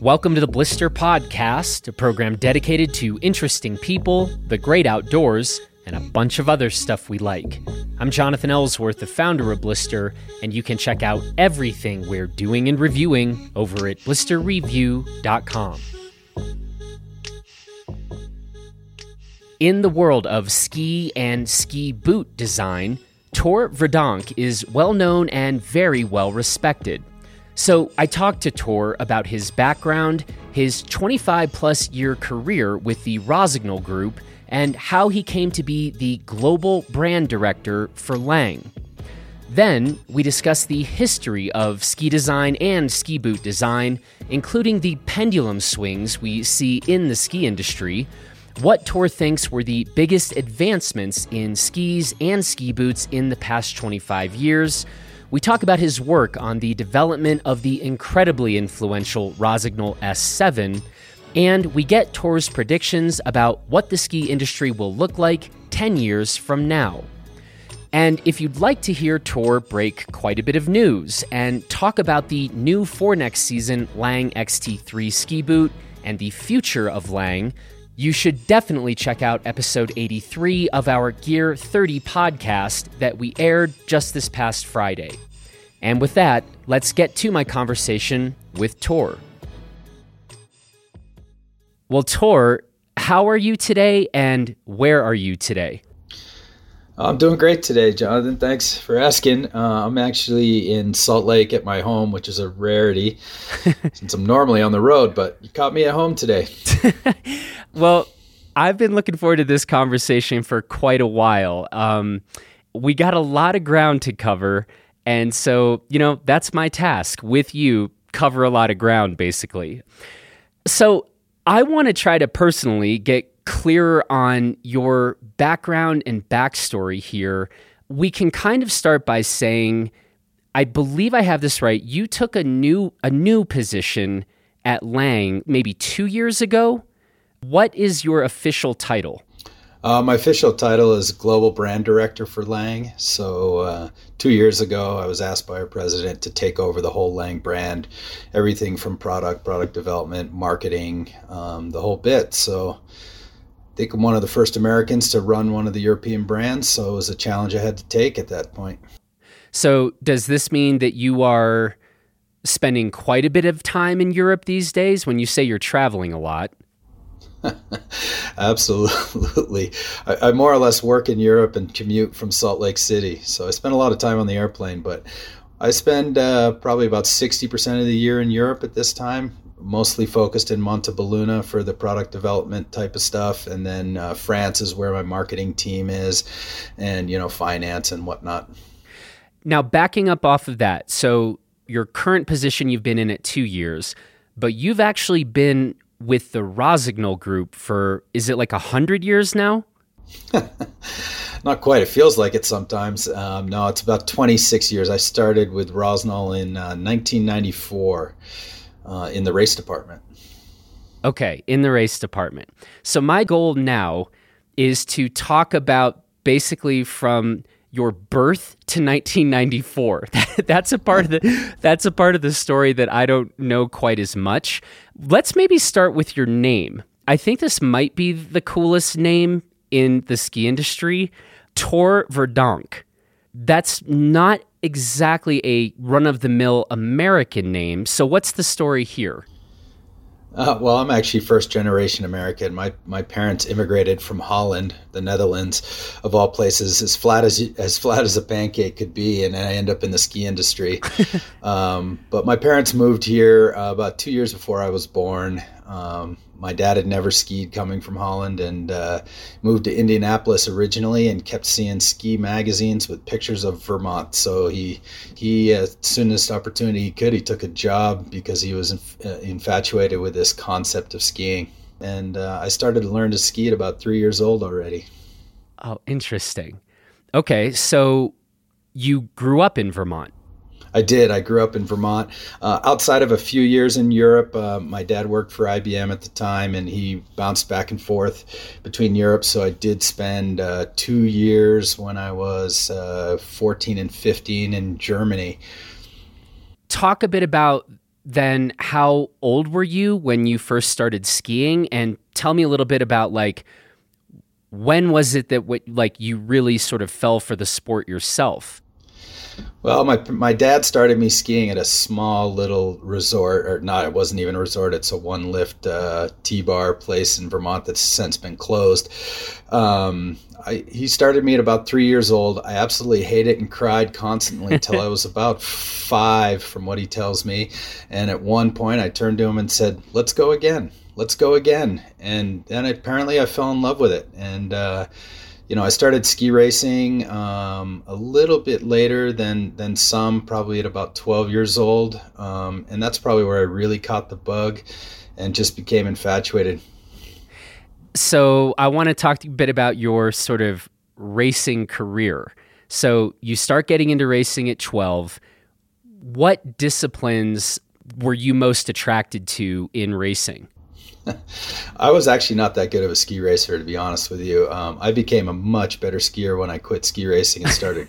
Welcome to the Blister Podcast, a program dedicated to interesting people, the great outdoors, and a bunch of other stuff we like. I'm Jonathan Ellsworth, the founder of Blister, and you can check out everything we're doing and reviewing over at blisterreview.com. In the world of ski and ski boot design, Tor Verdonk is well known and very well respected. So I talked to Tor about his background, his 25 plus year career with the Rossignol Group, and how he came to be the global brand director for Lange. Then we discussed the history of ski design and ski boot design, including the pendulum swings we see in the ski industry, what Tor thinks were the biggest advancements in skis and ski boots in the past 25 years we talk about his work on the development of the incredibly influential Rossignol S7, and we get Tor's predictions about what the ski industry will look like 10 years from now. And if you'd like to hear Tor break quite a bit of news and talk about the new for next season Lange XT3 ski boot and the future of Lange, you should definitely check out episode 83 of our Gear 30 podcast that we aired just this past Friday. And with that, let's get to my conversation with Tor. Well, Tor, how are you today and where are you today? I'm doing great today, Jonathan. Thanks for asking. Uh, I'm actually in Salt Lake at my home, which is a rarity since I'm normally on the road, but you caught me at home today. well, I've been looking forward to this conversation for quite a while. Um, we got a lot of ground to cover, and so, you know, that's my task with you cover a lot of ground, basically. So, I want to try to personally get clearer on your background and backstory here. We can kind of start by saying, I believe I have this right. You took a new a new position at Lange maybe two years ago. What is your official title? Uh, my official title is Global Brand Director for Lange. So, uh, two years ago, I was asked by our president to take over the whole Lange brand, everything from product, product development, marketing, um, the whole bit. So, think I'm one of the first Americans to run one of the European brands. So, it was a challenge I had to take at that point. So, does this mean that you are spending quite a bit of time in Europe these days when you say you're traveling a lot? Absolutely. I, I, more or less work in Europe and commute from Salt Lake City. So I spend a lot of time on the airplane, but I spend uh, probably about 60% of the year in Europe at this time, mostly focused in Montebelluna for the product development type of stuff. And then uh, France is where my marketing team is and, you know, finance and whatnot. Now, backing up off of that, so your current position, you've been in it two years, but you've actually been with the Rossignol group for is it like a hundred years now? Not quite. It feels like it sometimes. Um, no, it's about 26 years. I started with Rossignol in uh, 1994 uh, in the race department. Okay, in the race department. So my goal now is to talk about basically from your birth to 1994. that's a part of the that's a part of the story that I don't know quite as much. Let's maybe start with your name. I think this might be the coolest name in the ski industry, Tor Verdonk. That's not exactly a run of the mill American name. So what's the story here? Uh, well, I'm actually first generation American. My my parents immigrated from Holland, the Netherlands, of all places, as flat as as flat as a pancake could be, and I end up in the ski industry. um, but my parents moved here uh, about two years before I was born. Um, my dad had never skied coming from Holland and uh, moved to Indianapolis originally and kept seeing ski magazines with pictures of Vermont. So he he uh, as soon as opportunity he could, he took a job because he was inf- uh, infatuated with this concept of skiing. And uh, I started to learn to ski at about three years old already. Oh, interesting. Okay, so you grew up in Vermont. I did. I grew up in Vermont. Uh, outside of a few years in Europe, uh, my dad worked for IBM at the time, and he bounced back and forth between Europe. So I did spend uh, two years when I was uh, 14 and 15 in Germany. Talk a bit about then how old were you when you first started skiing? And tell me a little bit about like when was it that what like you really sort of fell for the sport yourself? Well, my my dad started me skiing at a small little resort, or not. It wasn't even a resort. It's a one lift uh, T bar place in Vermont that's since been closed. Um, I, he started me at about three years old. I absolutely hated it and cried constantly until I was about five, from what he tells me. And at one point, I turned to him and said, "Let's go again. Let's go again." And then apparently, I fell in love with it. And uh, you know, I started ski racing um, a little bit later than than some, probably at about 12 years old, um, and that's probably where I really caught the bug and just became infatuated. So I want to talk a bit about your sort of racing career. So you start getting into racing at 12. What disciplines were you most attracted to in racing? I was actually not that good of a ski racer, to be honest with you. Um, I became a much better skier when I quit ski racing and started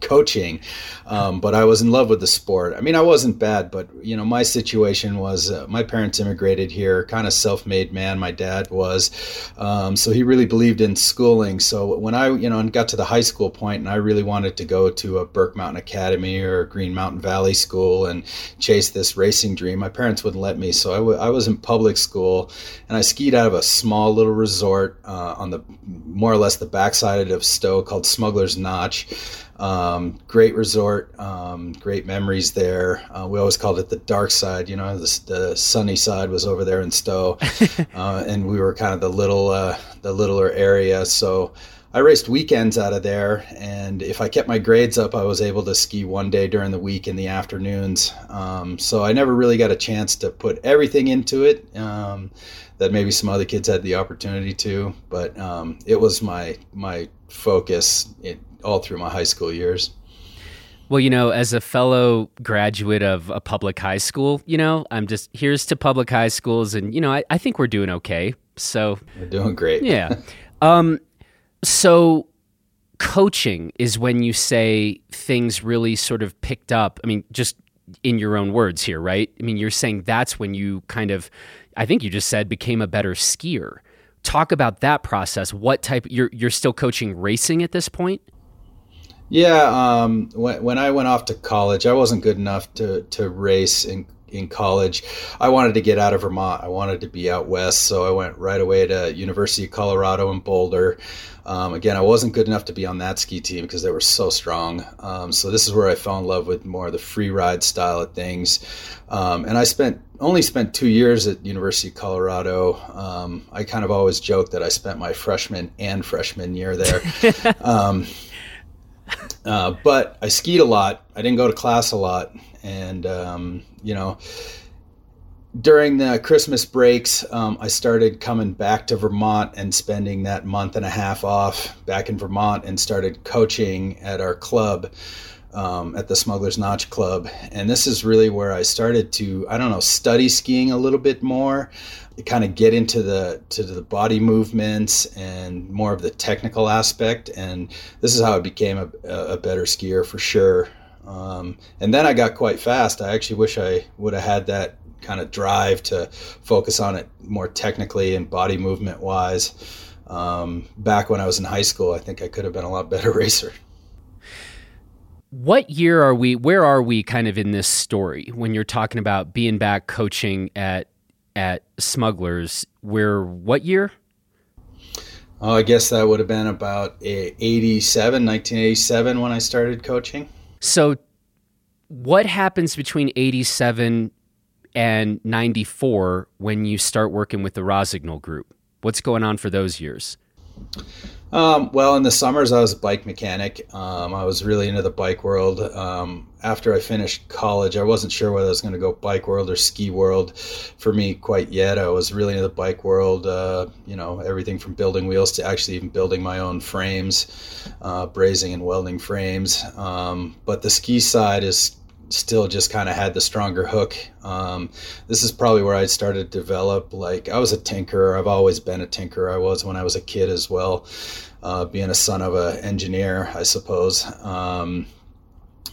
coaching, um, but I was in love with the sport. I mean, I wasn't bad, but you know, my situation was uh, my parents immigrated here, kind of self-made man. My dad was, um, so he really believed in schooling. So when I, you know, and got to the high school point, and I really wanted to go to a Burke Mountain Academy or Green Mountain Valley School and chase this racing dream, my parents wouldn't let me. So I, w- I was in public school, and I skied out of a small little resort uh, on the more or less the backside of Stowe called Smuggler's Notch. Um, great resort, um, great memories there. Uh, we always called it the dark side. You know, the, the sunny side was over there in Stowe, uh, and we were kind of the little, uh, the littler area. So I raced weekends out of there, and if I kept my grades up, I was able to ski one day during the week in the afternoons. Um, so I never really got a chance to put everything into it um, that maybe some other kids had the opportunity to, but um, it was my my focus. It, all through my high school years. Well, you know, as a fellow graduate of a public high school, you know, I'm just here's to public high schools, and you know, I, I think we're doing okay. So we're doing great. Yeah. um, so coaching is when you say things really sort of picked up. I mean, just in your own words here, right? I mean, you're saying that's when you kind of, I think you just said, became a better skier. Talk about that process. What type? You're you're still coaching racing at this point? Yeah, um, when, when I went off to college, I wasn't good enough to, to race in, in college. I wanted to get out of Vermont. I wanted to be out west, so I went right away to University of Colorado in Boulder. Um, again, I wasn't good enough to be on that ski team because they were so strong. Um, so this is where I fell in love with more of the free ride style of things. Um, and I spent only spent two years at University of Colorado. Um, I kind of always joke that I spent my freshman and freshman year there. Uh, but I skied a lot. I didn't go to class a lot, and um, you know, during the Christmas breaks, um, I started coming back to Vermont and spending that month and a half off back in Vermont, and started coaching at our club. Um, at the Smuggler's Notch Club. And this is really where I started to, I don't know, study skiing a little bit more kind of get into the to the body movements and more of the technical aspect. And this is how I became a, a better skier for sure. Um, and then I got quite fast. I actually wish I would have had that kind of drive to focus on it more technically and body movement wise. Um, back when I was in high school I think I could have been a lot better racer what year are we where are we kind of in this story when you're talking about being back coaching at at Smugglers. We're what year? Oh, I guess that would have been about eh, 87, 1987 when I started coaching. So, what happens between 87 and 94 when you start working with the Rossignol group? What's going on for those years? Um, well, in the summers, I was a bike mechanic. Um, I was really into the bike world. Um, after I finished college, I wasn't sure whether I was going to go bike world or ski world for me quite yet. I was really into the bike world, uh, you know, everything from building wheels to actually even building my own frames, uh, brazing and welding frames. Um, but the ski side is still just kind of had the stronger hook. Um, this is probably where I started to develop. Like I was a tinkerer. I've always been a tinkerer. I was when I was a kid as well, uh, being a son of an engineer, I suppose. Um,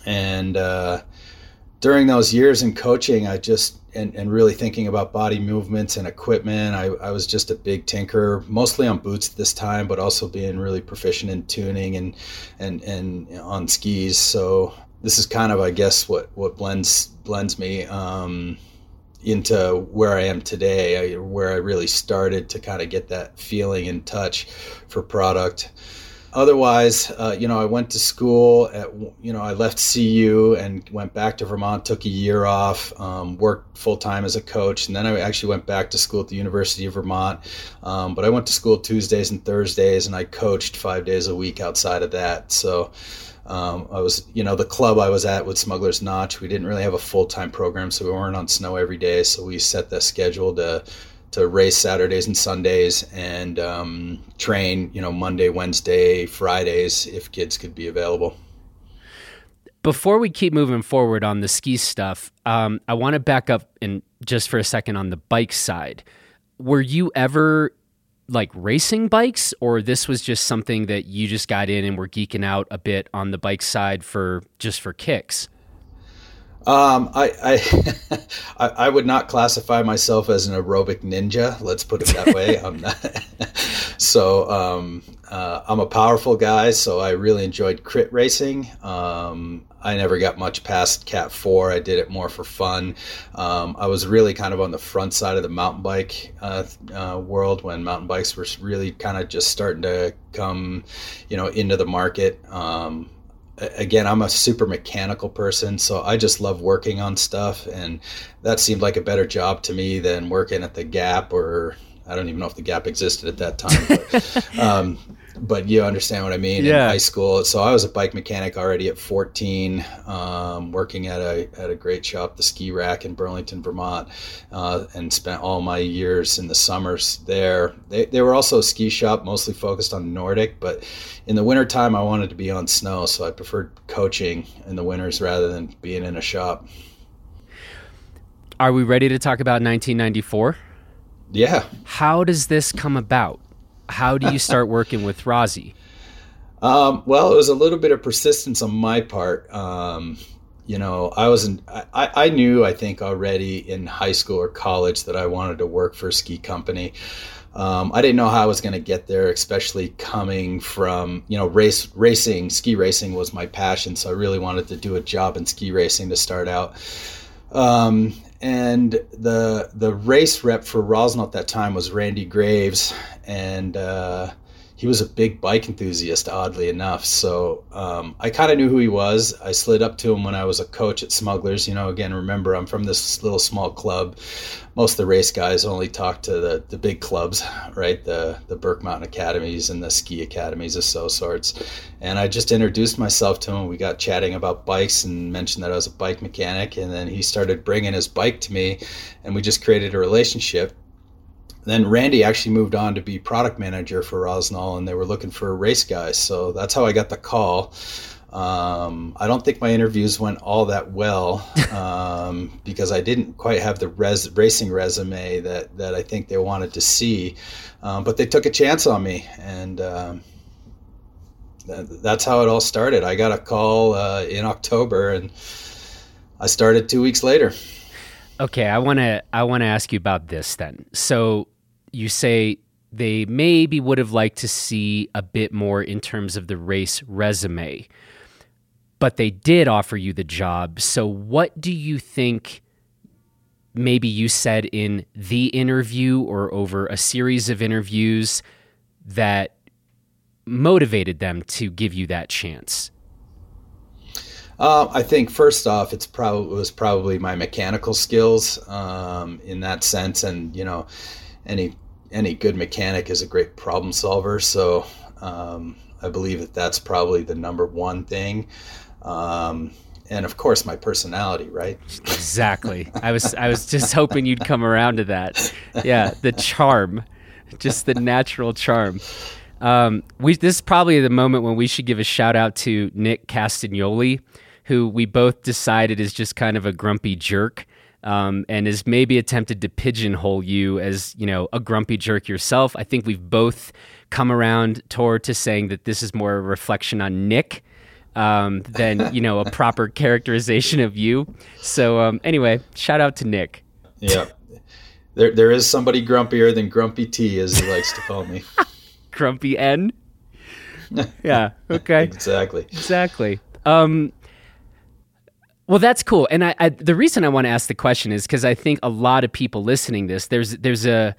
and uh, during those years in coaching, I just and, and really thinking about body movements and equipment. I, I was just a big tinker, mostly on boots this time, but also being really proficient in tuning and and and on skis. So this is kind of, I guess, what what blends blends me um, into where I am today, where I really started to kind of get that feeling and touch for product otherwise, uh, you know, I went to school at, you know, I left CU and went back to Vermont, took a year off, um, worked full time as a coach. And then I actually went back to school at the University of Vermont. Um, but I went to school Tuesdays and Thursdays and I coached five days a week outside of that. So, um, I was, you know, the club I was at with Smuggler's Notch, we didn't really have a full time program, so we weren't on snow every day. So we set the schedule to to race Saturdays and Sundays and um, train, you know, Monday, Wednesday, Fridays if kids could be available. Before we keep moving forward on the ski stuff, um, I want to back up and just for a second on the bike side. Were you ever like racing bikes, or this was just something that you just got in and were geeking out a bit on the bike side for just for kicks? Um, I, I, I would not classify myself as an aerobic ninja. Let's put it that way. I'm not. so um, uh, I'm a powerful guy. So I really enjoyed crit racing. Um, I never got much past Cat Four. I did it more for fun. Um, I was really kind of on the front side of the mountain bike uh, uh, world when mountain bikes were really kind of just starting to come, you know, into the market. Um, again, I'm a super mechanical person, so I just love working on stuff, and that seemed like a better job to me than working at the Gap or I don't even know if the Gap existed at that time. But, um, but you understand what I mean. Yeah. In high school, so I was a bike mechanic already at 14, um, working at a at a great shop, the Ski Rack in Burlington, Vermont, uh, and spent all my years in the summers there. They they were also a ski shop, mostly focused on Nordic, but in the wintertime, I wanted to be on snow, so I preferred coaching in the winters rather than being in a shop. Are we ready to talk about 1994? Yeah. How does this come about? How do you start working with Rossi? Um, well, it was a little bit of persistence on my part. Um, you know, I wasn't, I, I knew, I think already in high school or college that I wanted to work for a ski company. Um, I didn't know how I was going to get there, especially coming from, you know, race racing, ski racing was my passion. So I really wanted to do a job in ski racing to start out. Um, and the the race rep for Rossignol at that time was Randy Graves, and uh, he was a big bike enthusiast, oddly enough. So um, I kind of knew who he was. I slid up to him when I was a coach at Smugglers. You know, again, remember I'm from this little small club. Most of the race guys only talk to the, the big clubs, right? The the Burke Mountain Academies and the ski academies of so sorts. And I just introduced myself to him. We got chatting about bikes and mentioned that I was a bike mechanic. And then he started bringing his bike to me, and we just created a relationship then Randy actually moved on to be product manager for Rossignol, and they were looking for a race guys. So that's how I got the call. Um, I don't think my interviews went all that well um, because I didn't quite have the res- racing resume that, that I think they wanted to see. Um, but they took a chance on me, and um, th- that's how it all started. I got a call uh, in October, and I started two weeks later. Okay, I want to I want to ask you about this then. So you say they maybe would have liked to see a bit more in terms of the race resume, but they did offer you the job. So, what do you think maybe you said in the interview or over a series of interviews that motivated them to give you that chance? Uh, I think first off, it's probably it was probably my mechanical skills um, in that sense, and you know, any any good mechanic is a great problem solver. So um, I believe that that's probably the number one thing. Um, and of course, my personality, right? Exactly. I was I was just hoping you'd come around to that. Yeah, the charm, just the natural charm. Um, we this is probably the moment when we should give a shout out to Nick Castagnoli, who we both decided is just kind of a grumpy jerk um, and has maybe attempted to pigeonhole you as you know a grumpy jerk yourself. I think we've both come around toward to saying that this is more a reflection on Nick um, than you know a proper characterization of you. So um, anyway, shout out to Nick. Yeah, there there is somebody grumpier than Grumpy T, as he likes to call me. Grumpy N. Yeah. Okay. exactly. Exactly. Um, well, that's cool. And I, I the reason I want to ask the question is because I think a lot of people listening this there's there's a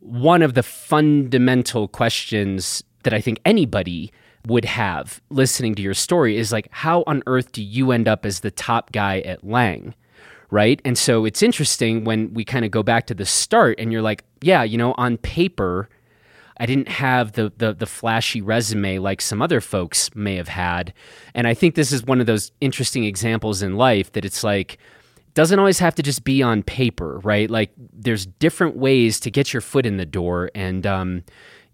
one of the fundamental questions that I think anybody would have listening to your story is like how on earth do you end up as the top guy at Lange? Right? And so it's interesting when we kind of go back to the start and you're like, yeah, you know, on paper I didn't have the, the the flashy resume like some other folks may have had. And I think this is one of those interesting examples in life that it's like doesn't always have to just be on paper, right? Like there's different ways to get your foot in the door, and um,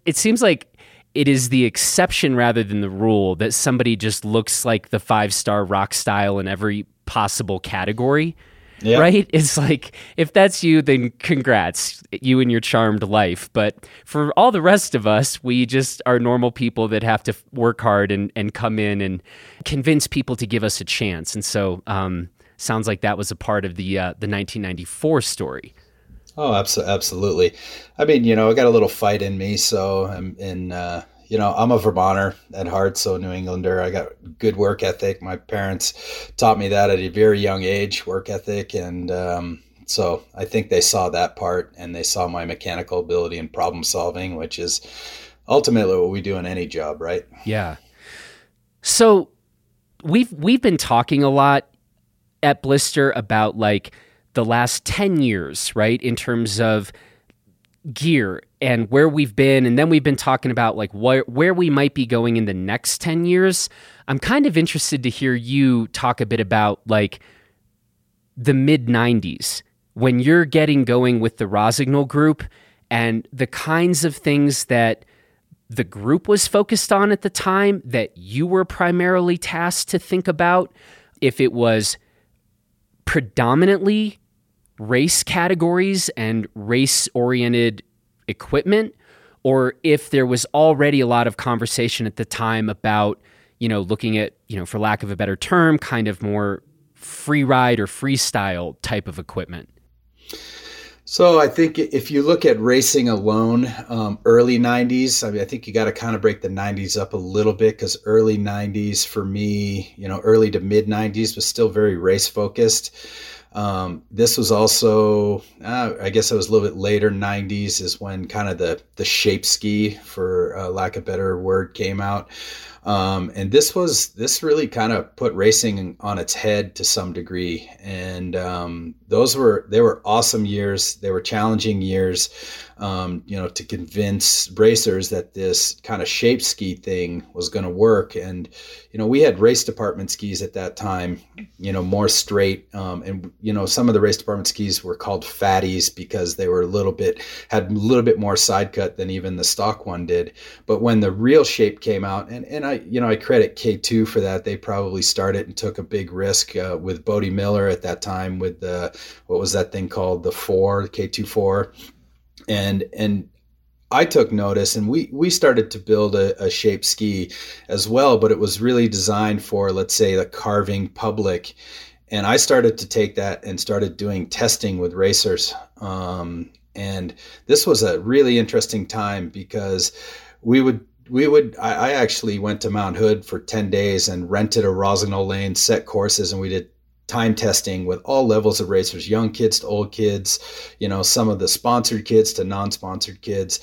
it seems like it is the exception rather than the rule that somebody just looks like the five star rock style in every possible category. Yep. Right? It's like, if that's you, then congrats, you and your charmed life. But for all the rest of us, we just are normal people that have to work hard and, and come in and convince people to give us a chance. And so, um, sounds like that was a part of the uh, the 1994 story. Oh, absolutely. I mean, you know, I got a little fight in me, so I'm in. Uh, you know, I'm a Vermonter at heart, so New Englander. I got good work ethic. My parents taught me that at a very young age, work ethic, and um, so I think they saw that part, and they saw my mechanical ability and problem solving, which is ultimately what we do in any job, right? Yeah. So we've we've been talking a lot at Blister about like the last 10 years, right? In terms of gear and where we've been and then we've been talking about like where where we might be going in the next 10 years i'm kind of interested to hear you talk a bit about like the mid 90s when you're getting going with the Rossignol group and the kinds of things that the group was focused on at the time that you were primarily tasked to think about. If it was predominantly race categories and race oriented equipment or if there was already a lot of conversation at the time about you know looking at you know for lack of a better term kind of more free ride or freestyle type of equipment so I think if you look at racing alone, um, early '90s, I mean, I think you got to kind of break the '90s up a little bit because early '90s for me, you know, early to mid '90s was still very race focused. Um, this was also, uh, I guess it was a little bit later '90s is when kind of the the shape ski, for uh, lack of better word, came out. Um, and this was this really kind of put racing on its head to some degree. And um, those were they were awesome years. They were challenging years. Um, you know, to convince racers that this kind of shape ski thing was going to work. And you know, we had race department skis at that time. You know, more straight. Um, and you know, some of the race department skis were called fatties because they were a little bit had a little bit more side cut than even the stock one did. But when the real shape came out, and and I you know I credit K2 for that. They probably started and took a big risk uh, with Bode Miller at that time with the what was that thing called the four K2 four, and and I took notice and we we started to build a, a shape ski as well, but it was really designed for let's say the carving public. And I started to take that and started doing testing with racers. Um, and this was a really interesting time because we would we would I, I, actually went to Mount Hood for 10 days and rented a Rossignol lane, set courses, and we did time testing with all levels of racers, young kids to old kids, you know, some of the sponsored kids to non-sponsored kids.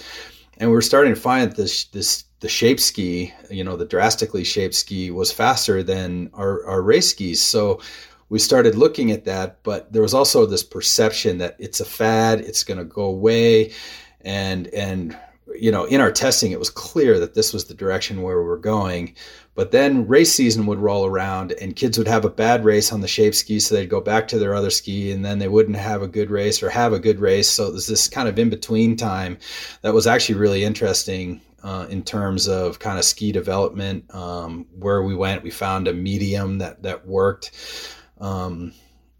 And we are starting to find that this this the shape ski, you know, the drastically shaped ski was faster than our, our race skis. So we started looking at that, but there was also this perception that it's a fad, it's going to go away. And, and you know, in our testing, it was clear that this was the direction where we were going. But then race season would roll around and kids would have a bad race on the shape ski. So they'd go back to their other ski and then they wouldn't have a good race or have a good race. So it was this kind of in between time that was actually really interesting uh, in terms of kind of ski development. Um, where we went, we found a medium that, that worked. Um,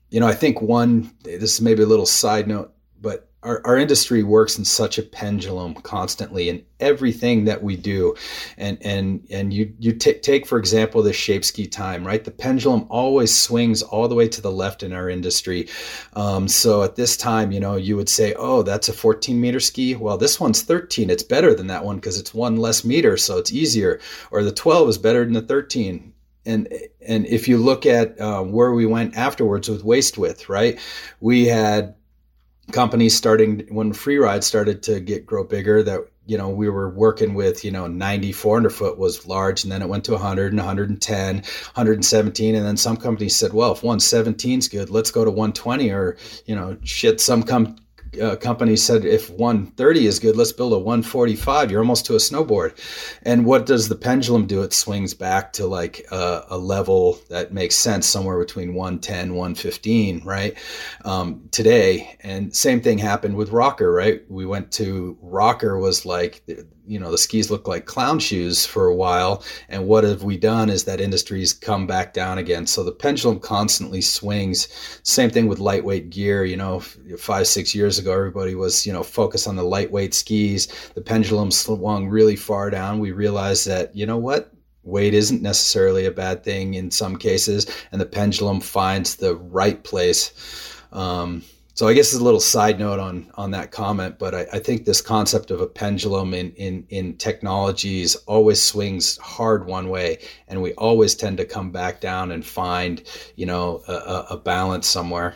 you know, I think one, this is maybe a little side note, but our, our industry works in such a pendulum constantly in everything that we do. And and and you you t- take for example the shape ski time right? The pendulum always swings all the way to the left in our industry. Um, so at this time you know you would say oh that's a 14 meter ski. Well this one's 13 it's better than that one because it's one less meter so it's easier. Or the 12 is better than the 13 and and if you look at uh, where we went afterwards with waist width right? We had companies starting when free ride started to get grow bigger that you know we were working with you know 90 400 foot was large and then it went to 100 and 110 117 and then some companies said well if 117 is good let's go to 120 or you know shit some com- uh, company said if 130 is good, let's build a 145. You're almost to a snowboard. And what does the pendulum do? It swings back to like a, a level that makes sense, somewhere between 110, 115, right? Um, today. And same thing happened with Rocker, right? We went to Rocker was like you know the skis look like clown shoes for a while. And what have we done is that industry's come back down again. So the pendulum constantly swings. Same thing with lightweight gear. You know five six years ago everybody was you know focused on the lightweight skis. The pendulum swung really far down. We realized that you know what? Weight isn't necessarily a bad thing in some cases and the pendulum finds the right place. Um, so I guess it's a little side note on on that comment, but I, I, think this concept of a pendulum in, in in technologies always swings hard one way, and we always tend to come back down and find you know a, a balance somewhere.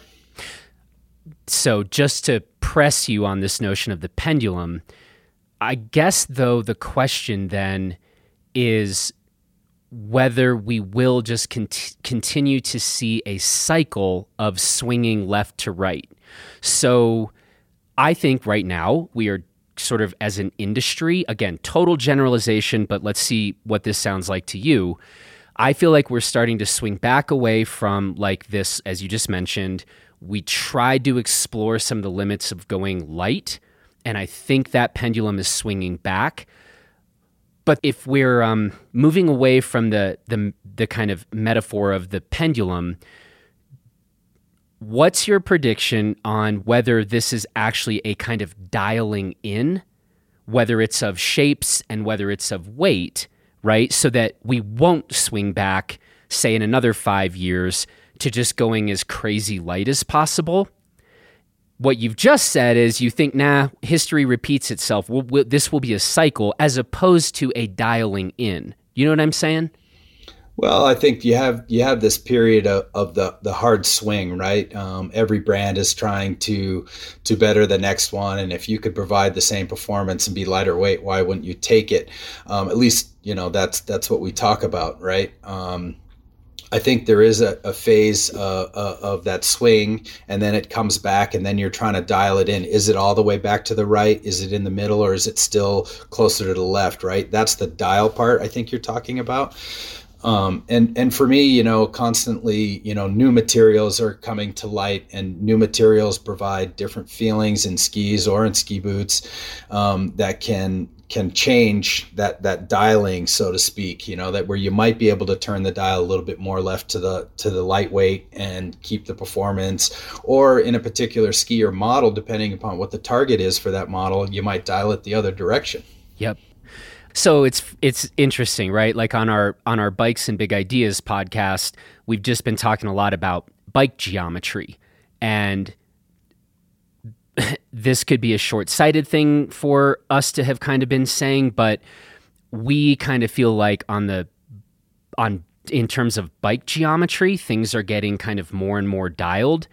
So just to press you on this notion of the pendulum, I guess though the question then is whether we will just cont- continue to see a cycle of swinging left to right so I think right now we are sort of as an industry, again, total generalization, but let's see what this sounds like to you. I feel like we're starting to swing back away from like this, as you just mentioned. We tried to explore some of the limits of going light, and I think that pendulum is swinging back. But if we're um, moving away from the, the the kind of metaphor of the pendulum, What's your prediction on whether this is actually a kind of dialing in, whether it's of shapes and whether it's of weight, right? So that we won't swing back, say, in another five years to just going as crazy light as possible. What you've just said is you think, nah, history repeats itself. We'll, we'll, this will be a cycle as opposed to a dialing in. You know what I'm saying? Well, I think you have you have this period of, of the the hard swing, right? Um, every brand is trying to to better the next one, and if you could provide the same performance and be lighter weight, why wouldn't you take it? Um, at least you know that's that's what we talk about, right? Um, I think there is a, a phase uh, uh, of that swing, and then it comes back, and then you're trying to dial it in. Is it all the way back to the right? Is it in the middle, or is it still closer to the left? Right. That's the dial part. I think you're talking about. Um, and and for me, you know, constantly, you know, new materials are coming to light, and new materials provide different feelings in skis or in ski boots um, that can can change that that dialing, so to speak. You know, that where you might be able to turn the dial a little bit more left to the to the lightweight and keep the performance, or in a particular ski or model, depending upon what the target is for that model, you might dial it the other direction. Yep. So it's it's interesting, right? Like on our on our bikes and big ideas podcast, we've just been talking a lot about bike geometry and this could be a short-sighted thing for us to have kind of been saying, but we kind of feel like on the on in terms of bike geometry, things are getting kind of more and more dialed,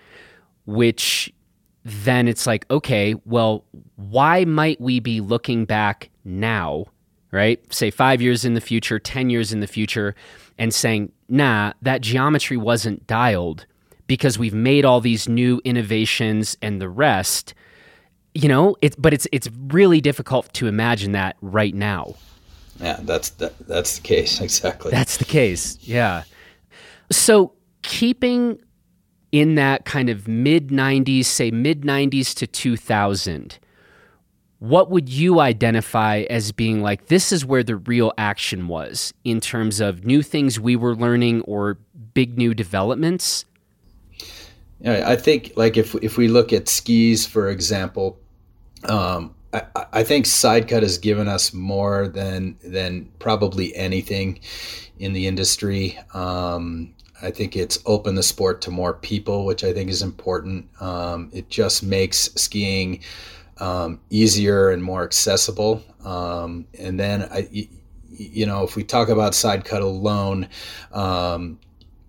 which then it's like, okay, well, why might we be looking back now right? Say five years in the future, 10 years in the future, and saying, nah, that geometry wasn't dialed because we've made all these new innovations and the rest. You know, it's but it's it's really difficult to imagine that right now. Yeah, that's that, that's the case exactly. That's the case. Yeah. So keeping in that kind of mid 90s, say mid 90s to 2000, what would you identify as being like this is where the real action was in terms of new things we were learning or big new developments? I think like if if we look at skis for example, Um, I, I think side cut has given us more than than probably anything in the industry. Um, I think it's opened the sport to more people, which I think is important. Um, it just makes skiing um, easier and more accessible. Um, and then I, you know, if we talk about side cut alone, um,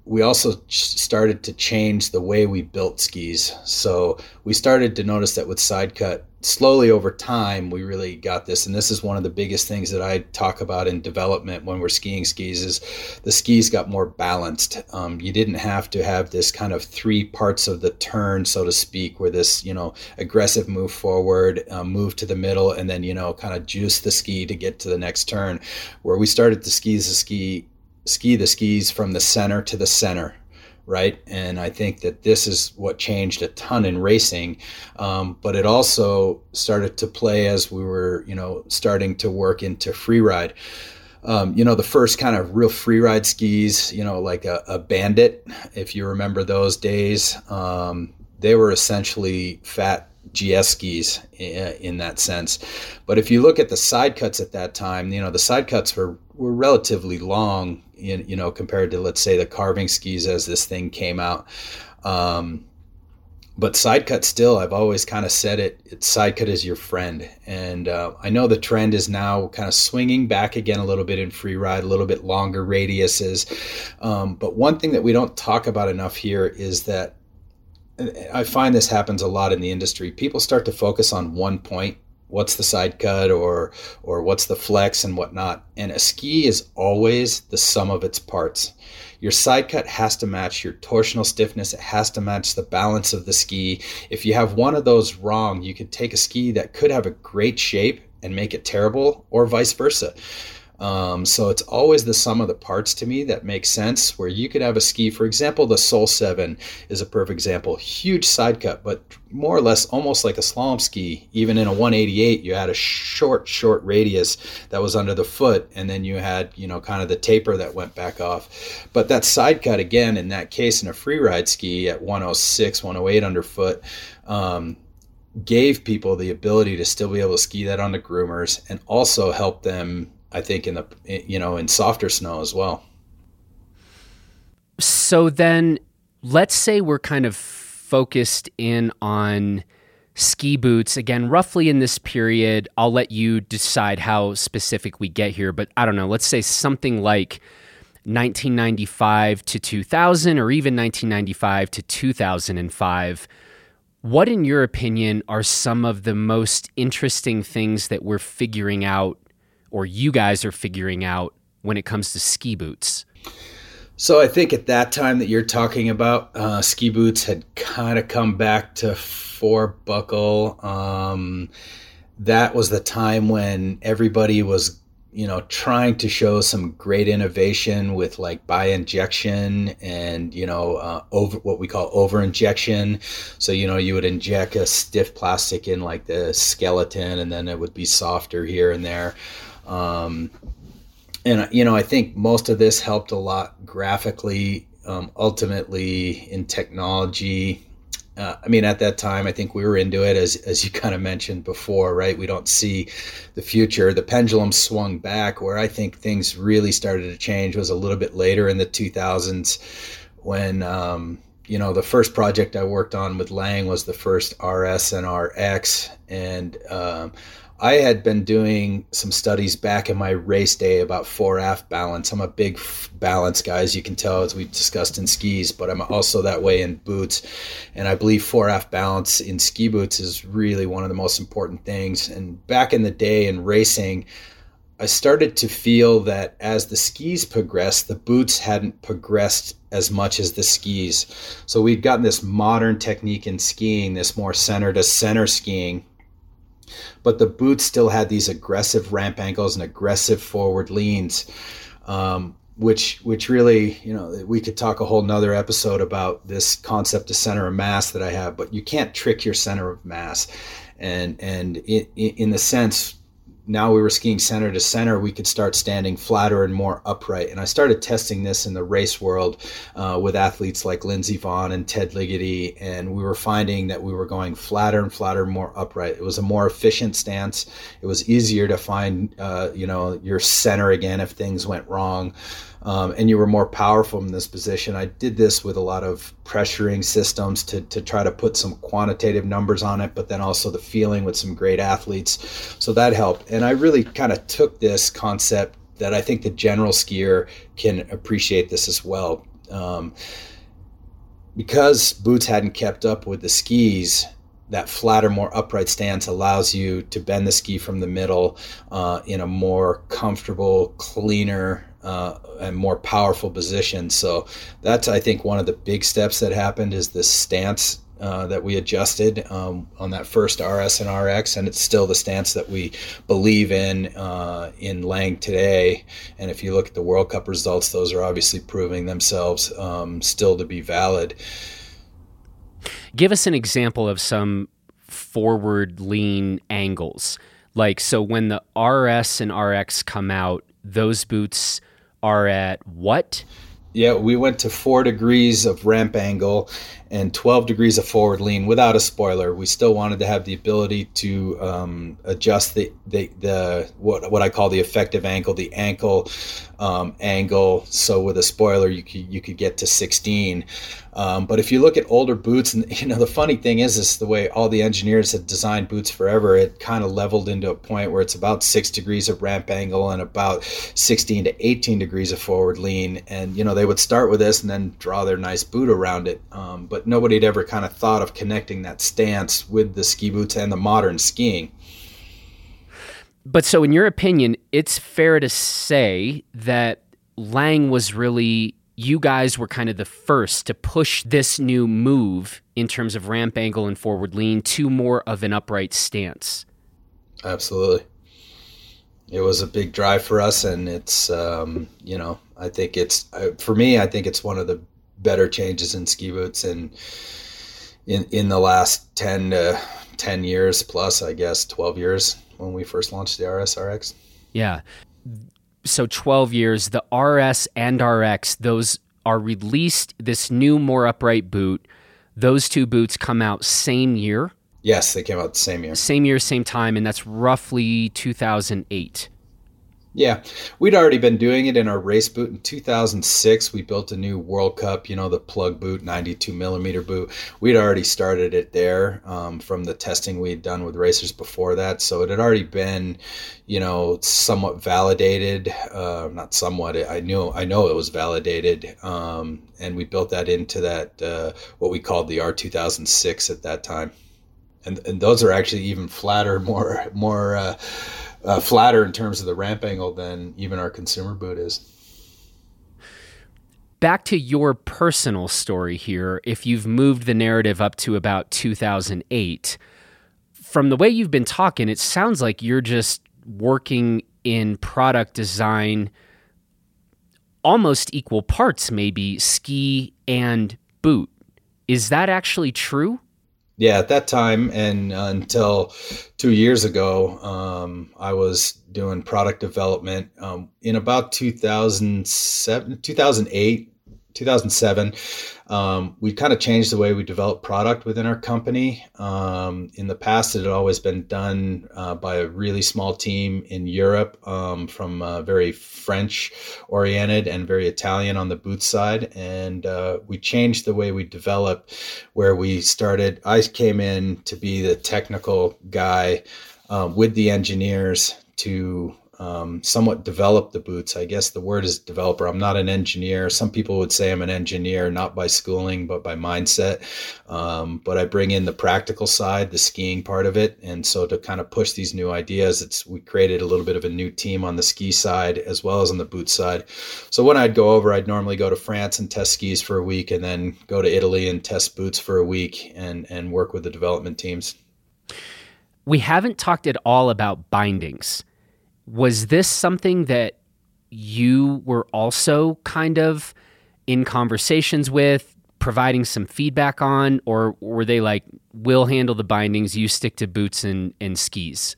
we also started to change the way we built skis. So we started to notice that with side cut, slowly over time, we really got this. And this is one of the biggest things that I talk about in development when we're skiing skis is the skis got more balanced. Um, you didn't have to have this kind of three parts of the turn, so to speak, where this, you know, aggressive move forward, um, move to the middle, and then, you know, kind of juice the ski to get to the next turn. Where we started to skis the ski ski the skis from the center to the center right? And I think that this is what changed a ton in racing. Um, but it also started to play as we were, you know, starting to work into free ride. Um, you know, the first kind of real free ride skis, you know, like a, a bandit, if you remember those days, um, they were essentially fat GS skis in that sense. But if you look at the side cuts at that time, you know, the side cuts were, were relatively long, you know, compared to, let's say, the carving skis as this thing came out. Um, but side cut still, I've always kind of said it, it's side cut is your friend. And uh, I know the trend is now kind of swinging back again a little bit in free ride, a little bit longer radiuses. Um, but one thing that we don't talk about enough here is that I find this happens a lot in the industry. People start to focus on one point. What's the side cut or or what's the flex and whatnot. And a ski is always the sum of its parts. Your side cut has to match your torsional stiffness. It has to match the balance of the ski. If you have one of those wrong, you could take a ski that could have a great shape and make it terrible, or vice versa. Um, so it's always the sum of the parts to me that makes sense. Where you could have a ski, for example, the Soul 7 is a perfect example. Huge side cut, but more or less almost like a slalom ski. Even in a 188, you had a short, short radius that was under the foot, and then you had, you know, kind of the taper that went back off. But that side cut, again, in that case, in a free ride ski at 106, 108 underfoot, um, gave people the ability to still be able to ski that on the groomers and also help them I think in the you know in softer snow as well. So then, let's say we're kind of focused in on ski boots again, roughly in this period. I'll let you decide how specific we get here, but I don't know. Let's say something like 1995 to 2000, or even 1995 to 2005. What, in your opinion, are some of the most interesting things that we're figuring out or you guys are figuring out when it comes to ski boots? So I think at that time that you're talking about, uh, ski boots had kind of come back to four buckle. Um, that was the time when everybody was, you know, trying to show some great innovation with like by injection and you know uh, over what we call over injection. So you know you would inject a stiff plastic in like the skeleton, and then it would be softer here and there. Um, and you know, I think most of this helped a lot graphically. Um, ultimately, in technology, uh, I mean, at that time, I think we were into it, as as you kind of mentioned before, right? We don't see the future. The pendulum swung back. Where I think things really started to change was a little bit later in the 2000s, when um, you know the first project I worked on with Lange was the first RS and RX, and um, I had been doing some studies back in my race day about fore aft balance. I'm a big balance guy, as you can tell, as we discussed in skis, but I'm also that way in boots. And I believe fore aft balance in ski boots is really one of the most important things. And back in the day in racing, I started to feel that as the skis progressed, the boots hadn't progressed as much as the skis. So we'd gotten this modern technique in skiing, this more center to center skiing but the boots still had these aggressive ramp angles and aggressive forward leans, um, which which really you know we could talk a whole nother episode about this concept of center of mass that I have, but you can't trick your center of mass, and and in, in the sense now we were skiing center to center, we could start standing flatter and more upright. And I started testing this in the race world uh, with athletes like Lindsey Vonn and Ted Ligety, and we were finding that we were going flatter and flatter, more upright. It was a more efficient stance. It was easier to find, uh, you know, your center again if things went wrong um, and you were more powerful in this position. I did this with a lot of pressuring systems to, to try to put some quantitative numbers on it, but then also the feeling with some great athletes. So that helped. And I really kind of took this concept that I think the general skier can appreciate this as well. Um, because boots hadn't kept up with the skis, that flatter, more upright stance allows you to bend the ski from the middle uh, in a more comfortable, cleaner, uh, and more powerful position. So that's I think one of the big steps that happened is the stance uh, that we adjusted um, on that first RS and RX, and it's still the stance that we believe in uh, in Lange today. And if you look at the World Cup results, those are obviously proving themselves um, still to be valid. Give us an example of some forward lean angles. Like, so when the RS and RX come out, those boots are at what? Yeah, we went to four degrees of ramp angle and 12 degrees of forward lean without a spoiler. We still wanted to have the ability to um, adjust the, the, the what what I call the effective ankle, the ankle um, angle. So with a spoiler, you could you could get to 16. Um, but if you look at older boots, and you know the funny thing is, is the way all the engineers had designed boots forever. It kind of leveled into a point where it's about six degrees of ramp angle and about 16 to 18 degrees of forward lean. And you know they would start with this and then draw their nice boot around it. Um, but nobody had ever kind of thought of connecting that stance with the ski boots and the modern skiing. But so, in your opinion, it's fair to say that Lange was really, you guys were kind of the first to push this new move in terms of ramp angle and forward lean to more of an upright stance. Absolutely. It was a big drive for us, and it's, um, you know, I think it's, uh, for me, I think it's one of the better changes in ski boots and in, in the last 10 to 10 years plus, I guess, 12 years when we first launched the RSRX. Yeah. So 12 years, the RS and RX, those are released this new more upright boot. Those two boots come out same year. Yes, they came out the same year. Same year, same time, and that's roughly 2008. Yeah, we'd already been doing it in our race boot. In 2006, we built a new World Cup, you know, the plug boot, 92 millimeter boot. We'd already started it there um, from the testing we'd done with racers before that. So it had already been, you know, somewhat validated. Uh, not somewhat. I knew, I know it was validated, um, and we built that into that uh, what we called the R2006 at that time. And, and those are actually even flatter, more more. Uh, uh, flatter in terms of the ramp angle than even our consumer boot is. Back to your personal story here, if you've moved the narrative up to about 2008, from the way you've been talking, it sounds like you're just working in product design almost equal parts, maybe ski and boot. Is that actually true? Yeah, at that time and uh, until two years ago, um, I was doing product development. Um, in about 2007, 2008, 2007, um, we kind of changed the way we develop product within our company. Um, in the past, it had always been done uh, by a really small team in Europe, um, from uh, very French oriented and very Italian on the boot side. And uh, we changed the way we develop, where we started. I came in to be the technical guy uh, with the engineers to um, somewhat develop the boots. I guess the word is developer. I'm not an engineer. Some people would say I'm an engineer, not by schooling, but by mindset. Um, but I bring in the practical side, the skiing part of it. And so to kind of push these new ideas, it's we created a little bit of a new team on the ski side as well as on the boot side. So when I'd go over, I'd normally go to France and test skis for a week and then go to Italy and test boots for a week and, and work with the development teams. We haven't talked at all about bindings was this something that you were also kind of in conversations with, providing some feedback on, or were they like, we'll handle the bindings, you stick to boots and, and skis?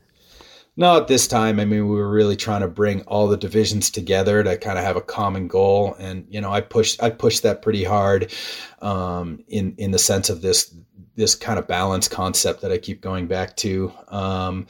No, at this time, I mean, we were really trying to bring all the divisions together to kind of have a common goal, and you know, I pushed I pushed that pretty hard um, in in the sense of this this kind of balance concept that I keep going back to. Um,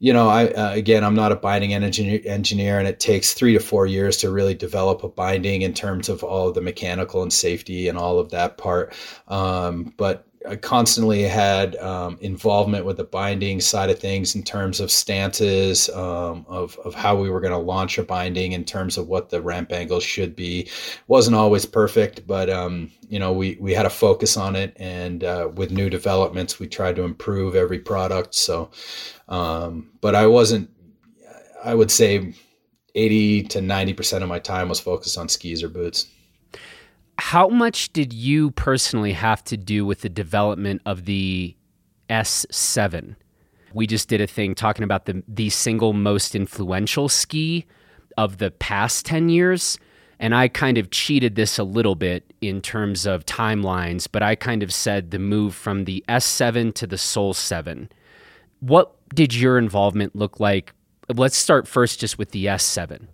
you know, I uh, again, I'm not a binding engineer, engineer, and it takes three to four years to really develop a binding in terms of all of the mechanical and safety and all of that part. Um, but I constantly had um, involvement with the binding side of things in terms of stances, um, of, of how we were going to launch a binding in terms of what the ramp angle should be. Wasn't always perfect, but um, you know we we had a focus on it, and uh, with new developments, we tried to improve every product. So, um, but I wasn't. I would say eighty to ninety percent of my time was focused on skis or boots how much did you personally have to do with the development of the S7? We just did a thing talking about the the single most influential ski of the past 10 years and I kind of cheated this a little bit in terms of timelines, but I kind of said the move from the S7 to the Soul 7. What did your involvement look like? Let's start first just with the S7.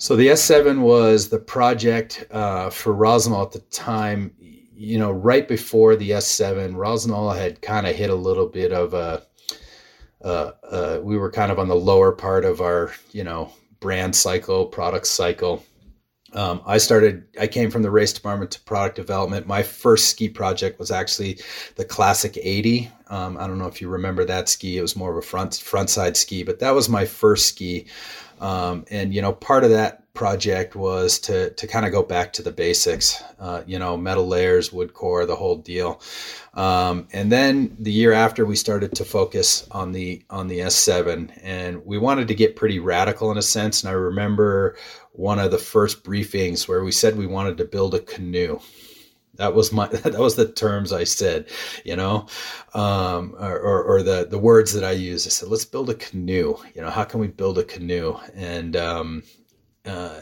So the S7 was the project uh, for Rossignol at the time. You know, right before the S7, Rossignol had kind of hit a little bit of a. Uh, uh, we were kind of on the lower part of our, you know, brand cycle, product cycle. Um, I started. I came from the race department to product development. My first ski project was actually the Classic 80. Um, I don't know if you remember that ski. It was more of a front front side ski, but that was my first ski. Um, and you know, part of that project was to to kind of go back to the basics. Uh, you know, metal layers, wood core, the whole deal. Um, and then the year after, we started to focus on the on the S7, and we wanted to get pretty radical in a sense. And I remember one of the first briefings where we said we wanted to build a canoe that was my that was the terms I said, you know, um, or, or, or, the the words that I used. I said, let's build a canoe. You know, how can we build a canoe? And um, uh,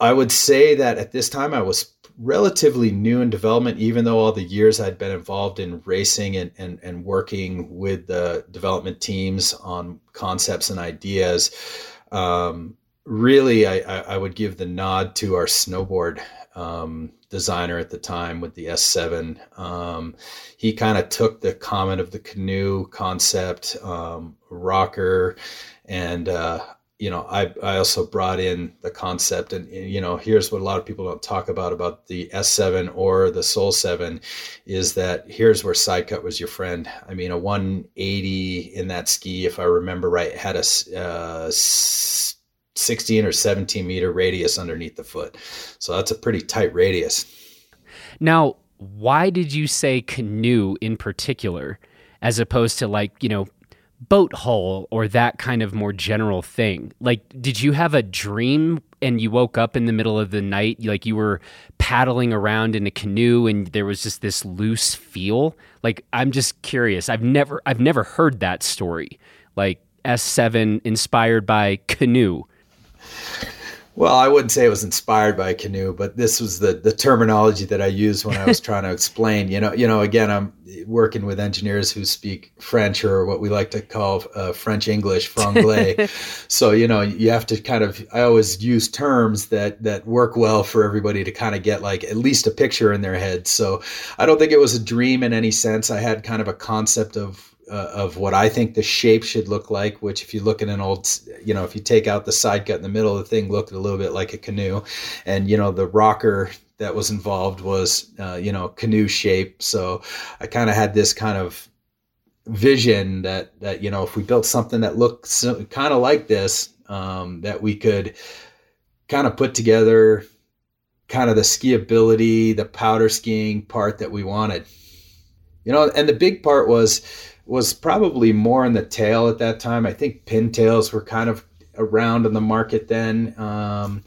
I would say that at this time I was relatively new in development, even though all the years I'd been involved in racing and, and, and working with the development teams on concepts and ideas. Um, really, I, I, would give the nod to our snowboard um, designer at the time with the S7. Um, he kind of took the comment of the canoe concept, um, rocker, and uh, you know, I I also brought in the concept, and you know, here's what a lot of people don't talk about about the S7 or the Soul 7, is that here's where side cut was your friend. I mean, a 180 in that ski, if I remember right, had a uh, 16 or 17 meter radius underneath the foot. So that's a pretty tight radius. Now, why did you say canoe in particular as opposed to like, you know, boat hull or that kind of more general thing? Like, did you have a dream and you woke up in the middle of the night, like you were paddling around in a canoe and there was just this loose feel? Like, I'm just curious. I've never, I've never heard that story. Like S7 inspired by canoe. Well, I wouldn't say it was inspired by a canoe, but this was the the terminology that I used when I was trying to explain. You know, you know, again, I'm working with engineers who speak French or what we like to call uh, French English, franglais. so you know, you have to kind of. I always use terms that that work well for everybody to kind of get like at least a picture in their head. So I don't think it was a dream in any sense. I had kind of a concept of uh, of what I think the shape should look like. Which, if you look at an old, you know, if you take out the side cut in the middle, the thing looked a little bit like a canoe, and you know the rocker that was involved was, uh, you know, canoe shape. So I kind of had this kind of vision that that you know if we built something that looked kind of like this, um, that we could kind of put together kind of the skiability, the powder skiing part that we wanted. You know, and the big part was was probably more in the tail at that time. I think pintails were kind of around in the market then. Um,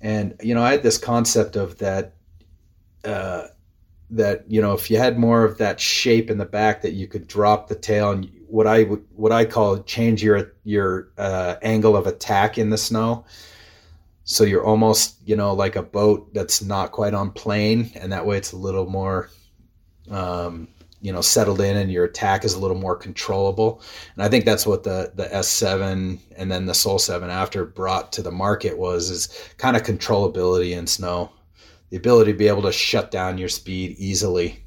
and, you know, I had this concept of that, uh, that, you know, if you had more of that shape in the back that you could drop the tail and what I what I call change your, your, uh, angle of attack in the snow. So you're almost, you know, like a boat that's not quite on plane. And that way it's a little more, um, you know settled in and your attack is a little more controllable. And i think that's what the the s7 and then the soul 7 after brought to the market was is kind of controllability in snow. The ability to be able to shut down your speed easily.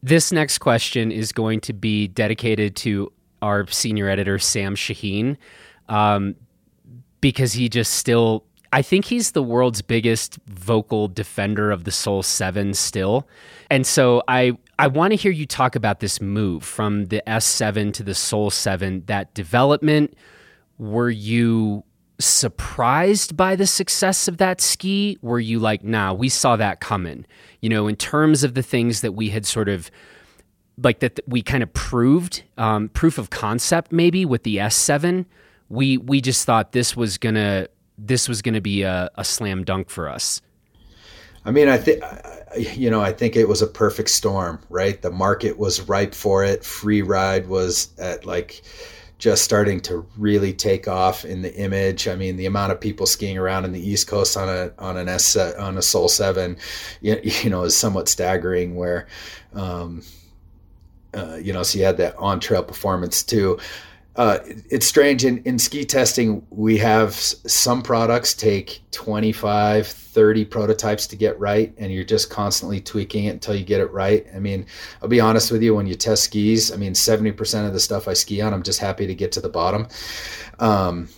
This next question is going to be dedicated to our senior editor sam shaheen um, because he just still I think he's the world's biggest vocal defender of the Soul 7 still. And so I I want to hear you talk about this move from the S7 to the Soul 7, that development. Were you surprised by the success of that ski? Were you like, nah, we saw that coming? You know, in terms of the things that we had sort of like that we kind of proved, um, proof of concept maybe with the S7. We we just thought this was gonna this was gonna be a, a slam dunk for us. I mean, I think, you know, I think it was a perfect storm, right? The market was ripe for it. Free ride was at like just starting to really take off in the image. I mean, the amount of people skiing around in the East Coast on a on an S on a Soul Seven, you, you know, is somewhat staggering. Where, um, uh, you know, so you had that on trail performance too uh, it's strange in, in ski testing we have some products take 25 30 prototypes to get right and you're just constantly tweaking it until you get it right. I mean i'll be honest with you when you test skis i mean 70% of the stuff i ski on i'm just happy to get to the bottom. Um,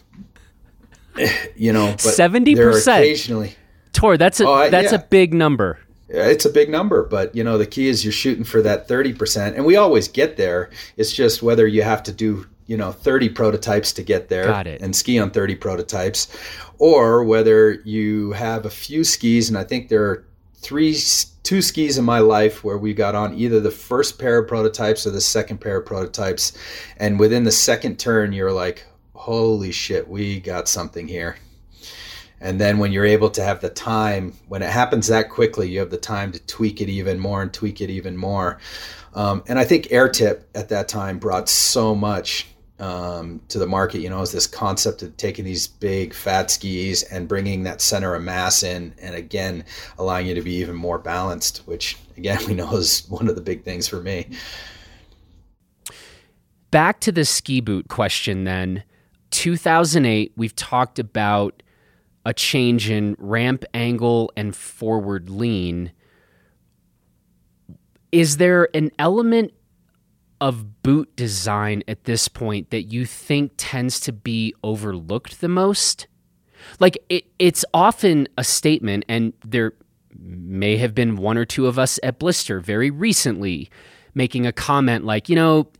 you know but 70% occasionally. Tor that's a oh, that's yeah. a big number. It's a big number, but you know the key is you're shooting for that 30%, and we always get there. It's just whether you have to do you know 30 prototypes to get there and ski on 30 prototypes. Or whether you have a few skis and i think there are three two skis in my life where we got on either the first pair of prototypes or the second pair of prototypes. And within the second turn you're like holy shit we got something here. And then when you're able to have the time when it happens that quickly you have the time to tweak it even more and tweak it even more. Um, and i think airtip at that time brought so much um, to the market, you know, is this concept of taking these big fat skis and bringing that center of mass in, and again, allowing you to be even more balanced, which again, we know is one of the big things for me. Back to the ski boot question then. 2008, we've talked about a change in ramp angle and forward lean. Is there an element of boot design at this point that you think tends to be overlooked the most? Like it, it's often a statement, and there may have been one or two of us at Blister very recently making a comment like, you know,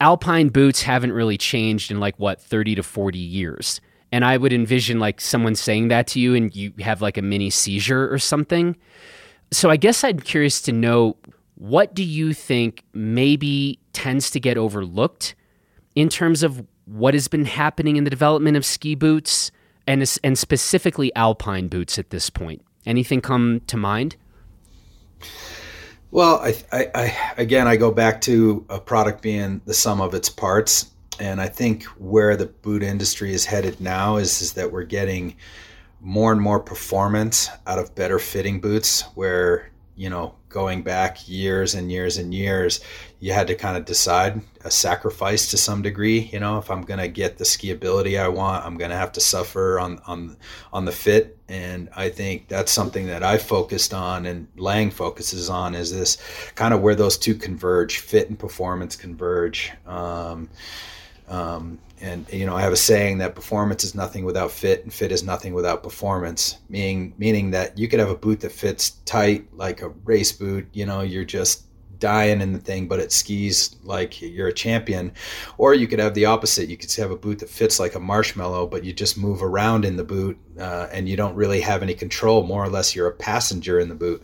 alpine boots haven't really changed in like what 30 to 40 years. And I would envision like someone saying that to you and you have like a mini seizure or something. So I guess I'm curious to know what do you think maybe tends to get overlooked in terms of what has been happening in the development of ski boots and and specifically alpine boots at this point? Anything come to mind? Well, I, I, I, again, I go back to a product being the sum of its parts, and I think where the boot industry is headed now is is that we're getting more and more performance out of better fitting boots, where you know going back years and years and years, you had to kind of decide a sacrifice to some degree. You know, if I'm going to get the skiability I want, I'm going to have to suffer on on on the fit. And I think that's something that I focused on, and Lange focuses on, is this kind of where those two converge, fit and performance converge. Um, um, and you know, I have a saying that performance is nothing without fit, and fit is nothing without performance. Meaning, meaning that you could have a boot that fits tight, like a race boot. You know, you're just dying in the thing, but it skis like you're a champion. Or you could have the opposite. You could have a boot that fits like a marshmallow, but you just move around in the boot, uh, and you don't really have any control. More or less, you're a passenger in the boot.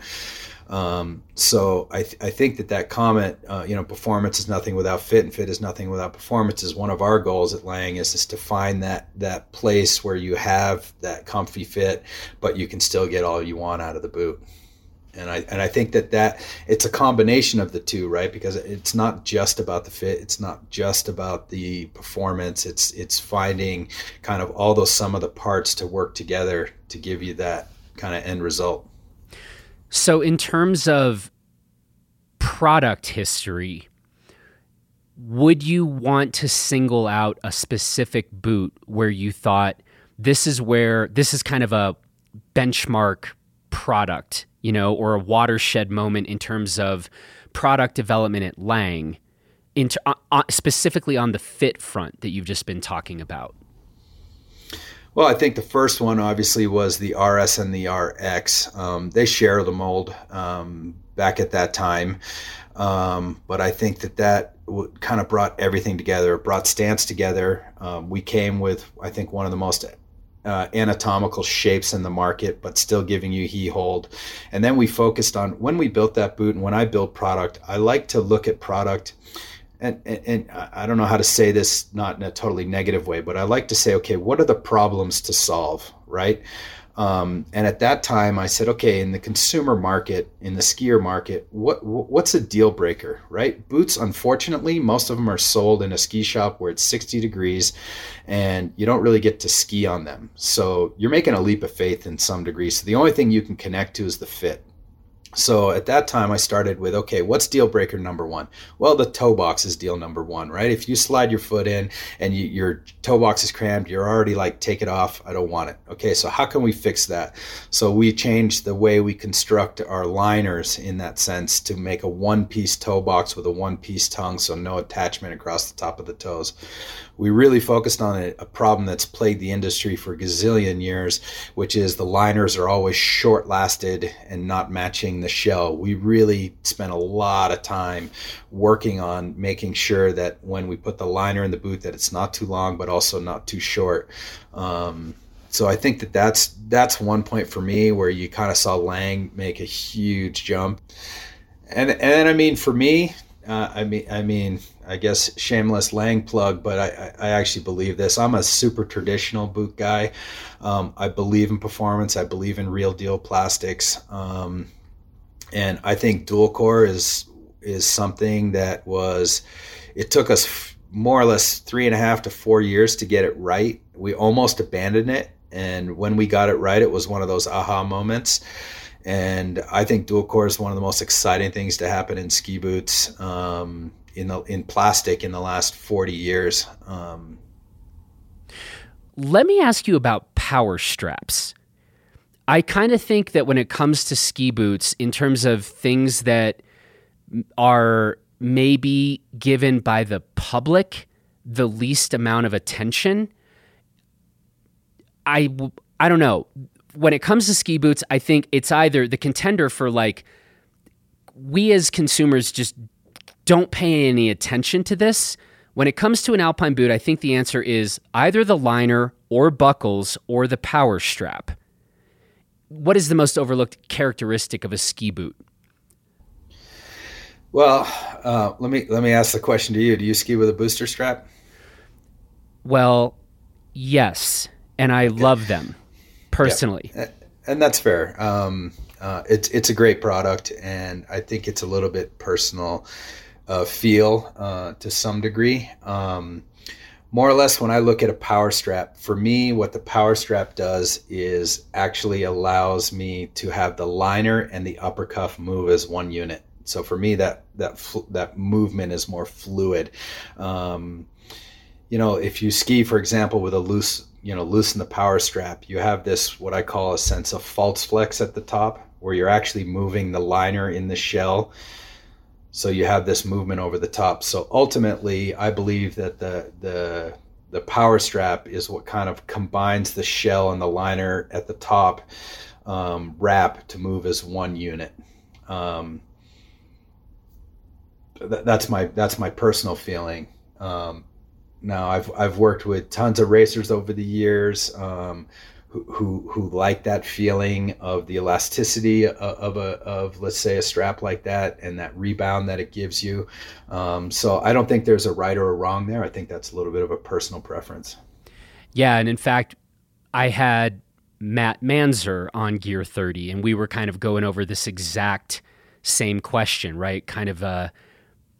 Um, so I, th- I think that that comment, uh, you know, performance is nothing without fit, and fit is nothing without performance, is one of our goals at Lange. Is is to find that that place where you have that comfy fit, but you can still get all you want out of the boot. And I and I think that that it's a combination of the two, right? Because it's not just about the fit, it's not just about the performance. It's it's finding kind of all those sum of the parts to work together to give you that kind of end result. So, in terms of product history, would you want to single out a specific boot where you thought this is where this is kind of a benchmark product, you know, or a watershed moment in terms of product development at Lange, into, uh, uh, specifically on the fit front that you've just been talking about? Well, I think the first one obviously was the RS and the RX. Um, they share the mold um, back at that time. Um, but I think that that w- kind of brought everything together. It brought stance together. Um, we came with, I think, one of the most uh, anatomical shapes in the market, but still giving you he hold. And then we focused on when we built that boot and when I build product, I like to look at product and, and, and, I don't know how to say this not in a totally negative way, but I like to say, okay, what are the problems to solve, right? Um, and at that time, I said, okay, in the consumer market, in the skier market, what what's a deal breaker, right? Boots, unfortunately, most of them are sold in a ski shop where it's 60 degrees, and you don't really get to ski on them. So you're making a leap of faith in some degree. So the only thing you can connect to is the fit. So at that time, I started with okay, what's deal breaker number one? Well, the toe box is deal number one, right? If you slide your foot in and you, your toe box is crammed, you're already like, take it off. I don't want it. Okay, so how can we fix that? So we changed the way we construct our liners in that sense to make a one piece toe box with a one piece tongue, so no attachment across the top of the toes we really focused on a, a, problem that's plagued the industry for a gazillion years, which is the liners are always short lasted and not matching the shell. We really spent a lot of time working on making sure that when we put the liner in the boot that it's not too long but also not too short. Um, so I think that that's that's one point for me where you kind of saw Lange make a huge jump. And and I mean for me, uh, I mean, I mean, I guess shameless Lange plug, but I, I actually believe this. I'm a super traditional boot guy. Um, I believe in performance. I believe in real deal plastics, um, and I think dual core is is something that was. It took us more or less three and a half to four years to get it right. We almost abandoned it, and when we got it right, it was one of those aha moments. And I think dual core is one of the most exciting things to happen in ski boots um, in the in plastic in the last 40 years. Um, Let me ask you about power straps. I kind of think that when it comes to ski boots, in terms of things that are maybe given by the public the least amount of attention, I I don't know when it comes to ski boots, I think it's either the contender for like we as consumers just don't pay any attention to this. When it comes to an alpine boot, I think the answer is either the liner or buckles or the power strap. What is the most overlooked characteristic of a ski boot? Well, uh, let me let me ask the question to you. Do you ski with a booster strap? Well, yes, and I okay. love them personally. Yeah. And that's fair. Um, uh, it's it's a great product, and I think it's a little bit personal uh, feel uh, to some degree. Um, more or less, when I look at a power strap, for me, what the power strap does is actually allows me to have the liner and the upper cuff move as one unit. So for me, that that that movement is more fluid. Um, you know, if you ski, for example, with a loose you know loosen the power strap you have this what i call a sense of false flex at the top where you're actually moving the liner in the shell. So you have this movement over the top. So ultimately i believe that the the the power strap is what kind of combines the shell and the liner at the top um, wrap to move as one unit. Um, th- that's my that's my personal feeling. Um, now I've I've worked with tons of racers over the years um, who, who who like that feeling of the elasticity of, of, a of let's say a strap like that and that rebound that it gives you. Um, so I don't think there's a right or a wrong there. I think that's a little bit of a personal preference. Yeah, and in fact, I had Matt Manzer on Gear 30, and we were kind of going over this exact same question, right? Kind of a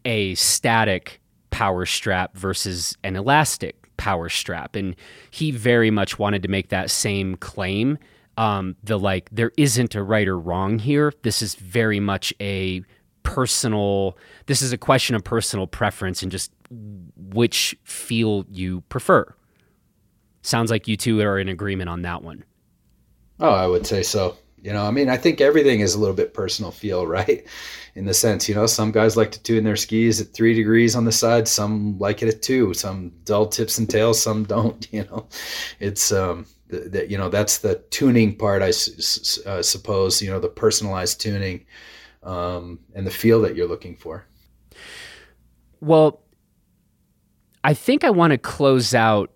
a static power strap versus an elastic power strap. And he very much wanted to make that same claim. Um, the like, there isn't a right or wrong here. This is very much a personal this is a question of personal preference and just which feel you prefer. Sounds like you two are in agreement on that one. Oh, I would say so. You know, I mean, I think everything is a little bit personal feel, right? In the sense, you know, some guys like to tune their skis at three degrees on the side, some like it at two, some dull tips and tails, some don't. You know, it's um, that you know that's the tuning part, I uh, suppose. You know, the personalized tuning um, and the feel that you're looking for. Well, I think I want to close out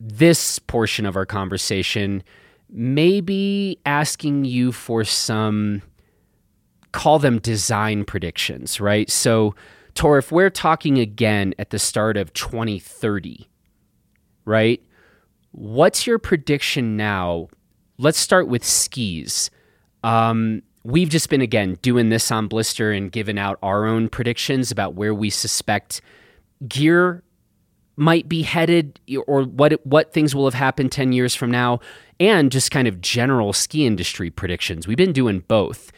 this portion of our conversation maybe asking you for some call them design predictions, right? So, Tor, if we're talking again at the start of 2030, right? What's your prediction now? Let's start with skis. Um, we've just been again doing this on Blister and giving out our own predictions about where we suspect gear might be headed or what what things will have happened 10 years from now and just kind of general ski industry predictions. We've been doing both.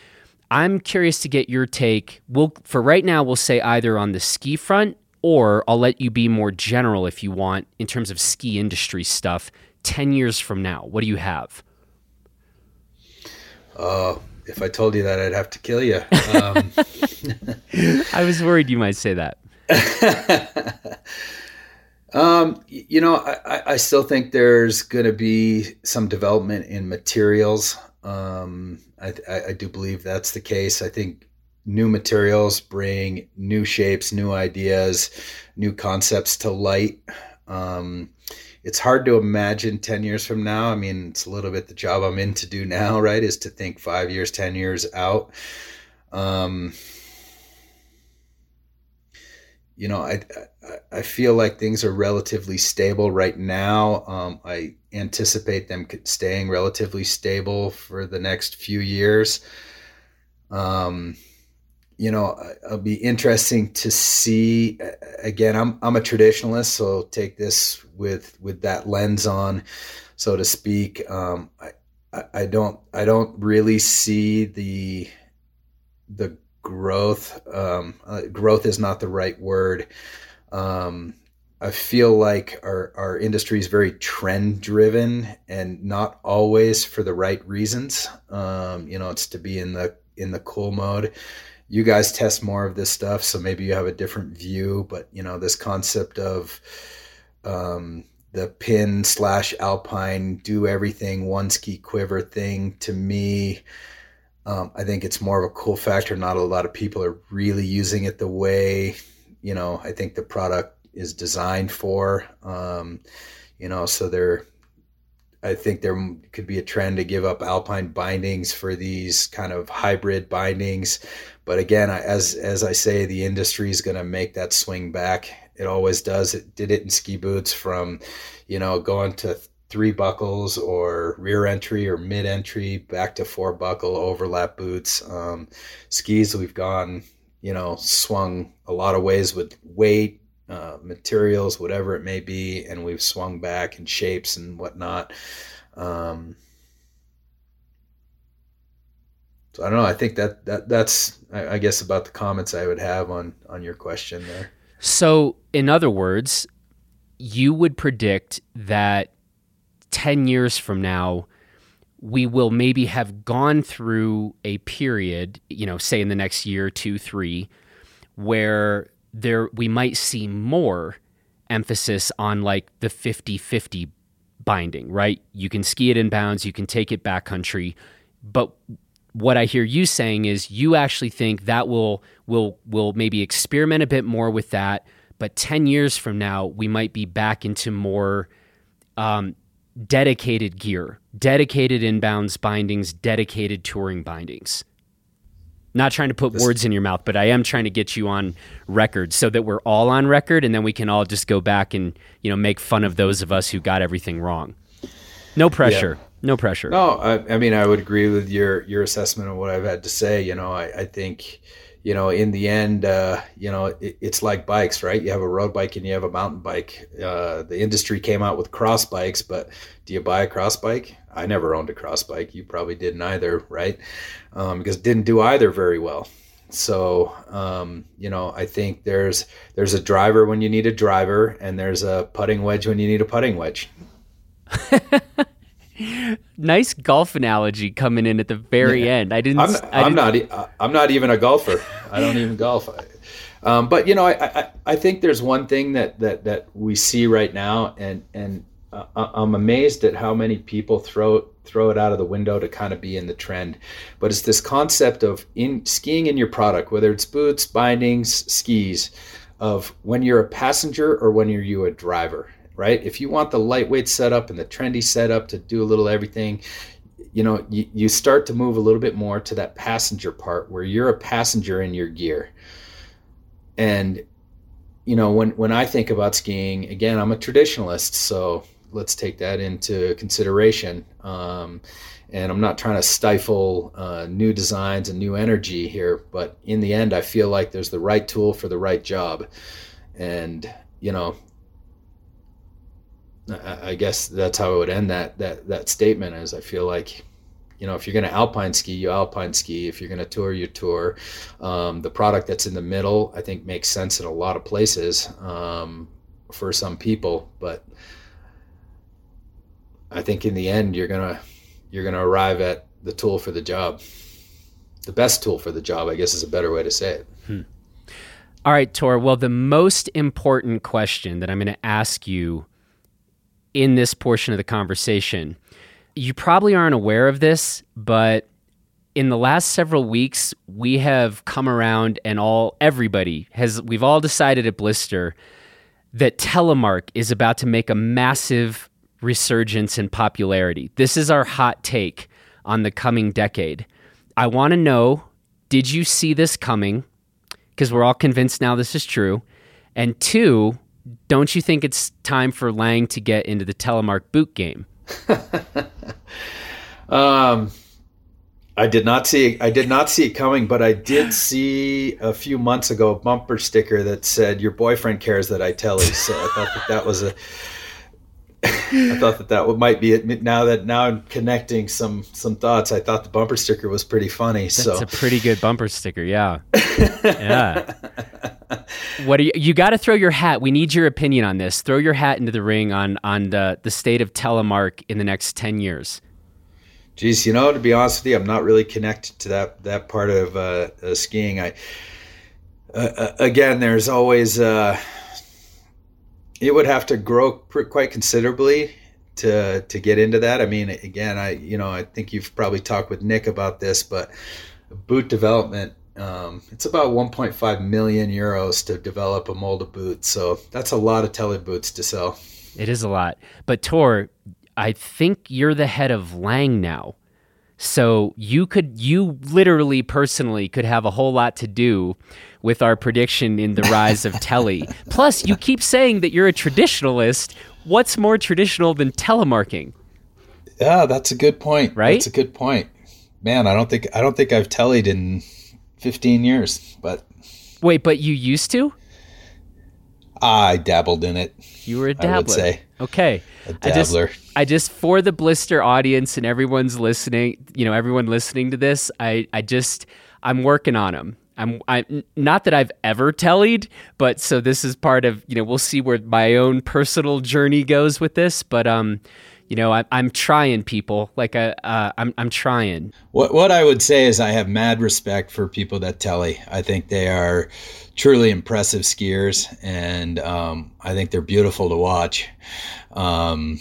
I'm curious to get your take. We'll for right now we'll say either on the ski front or I'll let you be more general if you want in terms of ski industry stuff 10 years from now. What do you have? Uh, if I told you that, I'd have to kill you. Um, I was worried you might say that. um, you know, I, I still think there's going to be some development in materials. Um, I, I, do believe that's the case. I think new materials bring new shapes, new ideas, new concepts to light. Um, it's hard to imagine 10 years from now. I mean, it's a little bit the job I'm in to do now, right? Is to think five years, 10 years out. Um, you know, I, I, I feel like things are relatively stable right now. Um, I anticipate them staying relatively stable for the next few years. Um, you know, it'll be interesting to see. Again, I'm I'm a traditionalist, so take this with with that lens on, so to speak. Um, I I don't I don't really see the the growth. Um, uh, growth is not the right word. Um, I feel like our, our industry is very trend driven and not always for the right reasons. Um, you know, it's to be in the in the cool mode you guys test more of this stuff, so maybe you have a different view. But you know, this concept of um, the pin slash alpine do everything one ski quiver thing to me. Um, I think it's more of a cool factor. Not a lot of people are really using it the way you know. I think the product is designed for. Um, you know, so they're I think there could be a trend to give up alpine bindings for these kind of hybrid bindings. But again, as as I say, the industry is going to make that swing back. It always does. It did it in ski boots from, you know, going to three buckles or rear entry or mid entry back to four buckle overlap boots. Um, skis, we've gone, you know, swung a lot of ways with weight, uh, materials, whatever it may be, and we've swung back in shapes and whatnot. Um, so I don't know. I think that that that's I, I guess about the comments I would have on on your question there. So, in other words, you would predict that 10 years from now, we will maybe have gone through a period, you know, say in the next year, two, three, where there we might see more emphasis on like the 50 50 binding, right? You can ski it in bounds, you can take it backcountry, but what I hear you saying is you actually think that will will will maybe experiment a bit more with that, but 10 years from now we might be back into more um, dedicated gear, dedicated inbounds bindings, dedicated touring bindings. Not trying to put this, words in your mouth, but I am trying to get you on record so that we're all on record and then we can all just go back and, you know, make fun of those of us who got everything wrong. No pressure. Yeah. No pressure. No, I, I, mean I would agree with your your assessment of what I've had to say. You know, I, I think, you know, in the end, uh, you know, it, it's like bikes, right? You have a road bike and you have a mountain bike. Uh, the industry came out with cross bikes, but do you buy a cross bike? I never owned a cross bike. You probably didn't either, right? Um, because didn't do either very well. So, um, you know, I think there's there's a driver when you need a driver, and there's a putting wedge when you need a putting wedge. nice golf analogy coming in at the very yeah. end. I didn't. I'm, I am not. I'm not even a golfer. I don't even golf. Um, but you know, I, I, I think there's one thing that that that we see right now, and and uh, I'm amazed at how many people throw throw it out of the window to kind of be in the trend. But it's this concept of in skiing in your product, whether it's boots, bindings, skis, of when you're a passenger or when you're you a driver right? If you want the lightweight setup and the trendy setup to do a little everything, you know, you, you start to move a little bit more to that passenger part where you're a passenger in your gear. And, you know, when, when I think about skiing, again, I'm a traditionalist, so let's take that into consideration. Um, and I'm not trying to stifle uh, new designs and new energy here, but in the end, I feel like there's the right tool for the right job. And, you know, I guess that's how I would end that that that statement. Is I feel like, you know, if you're going to alpine ski, you alpine ski. If you're going to tour, you tour. Um, the product that's in the middle, I think, makes sense in a lot of places um, for some people. But I think in the end, you're gonna you're gonna arrive at the tool for the job. The best tool for the job, I guess, is a better way to say it. Hmm. All right, Tor. Well, the most important question that I'm going to ask you in this portion of the conversation. You probably aren't aware of this, but in the last several weeks, we have come around and all everybody has we've all decided at Blister that telemark is about to make a massive resurgence in popularity. This is our hot take on the coming decade. I want to know, did you see this coming? Because we're all convinced now this is true. And two, don't you think it's time for Lange to get into the telemark boot game? um, I did not see I did not see it coming, but I did see a few months ago a bumper sticker that said "Your boyfriend cares that I tell you." So I thought that that was a I thought that that might be it. Now that now I'm connecting some some thoughts, I thought the bumper sticker was pretty funny. That's so a pretty good bumper sticker. Yeah, yeah. What do you? You got to throw your hat. We need your opinion on this. Throw your hat into the ring on on the the state of telemark in the next ten years. Geez, you know, to be honest with you, I'm not really connected to that that part of uh, uh, skiing. I uh, uh again, there's always uh, it would have to grow quite considerably to to get into that. I mean, again, I you know I think you've probably talked with Nick about this, but boot development um, it's about 1.5 million euros to develop a molded boot, so that's a lot of tele boots to sell. It is a lot, but Tor, I think you're the head of Lange now. So you could, you literally personally could have a whole lot to do with our prediction in the rise of telly. Plus, you keep saying that you're a traditionalist. What's more traditional than telemarking? Yeah, that's a good point. Right? That's a good point. Man, I don't think I don't think I've tellied in 15 years, but Wait, but you used to? I dabbled in it. You were a dabbler. I would say. Okay. A dabbler. I just, I just for the blister audience and everyone's listening, you know, everyone listening to this, I, I just I'm working on them. I'm I'm not that I've ever tellied, but so this is part of, you know, we'll see where my own personal journey goes with this, but um you know, I, am trying people like I, uh, uh, I'm, I'm trying. What, what I would say is I have mad respect for people that telly. I think they are truly impressive skiers, and um, I think they're beautiful to watch. Um,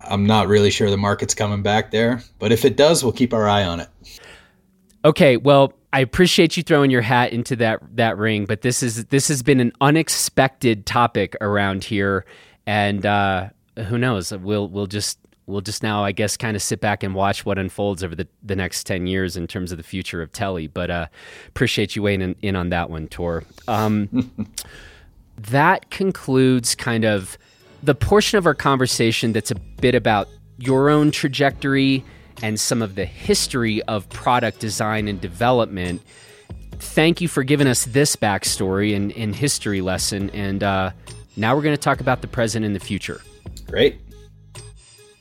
I'm not really sure the market's coming back there, but if it does, we'll keep our eye on it. Okay, well, I appreciate you throwing your hat into that that ring, but this is this has been an unexpected topic around here, and uh, who knows? We'll we'll just we'll just now, I guess, kind of sit back and watch what unfolds over the, the next 10 years in terms of the future of Telly. But uh, appreciate you weighing in, in on that one, Tor. Um, that concludes kind of the portion of our conversation that's a bit about your own trajectory and some of the history of product design and development. thank you for giving us this backstory and, and history lesson. And uh, now we're going to talk about the present and the future. Great.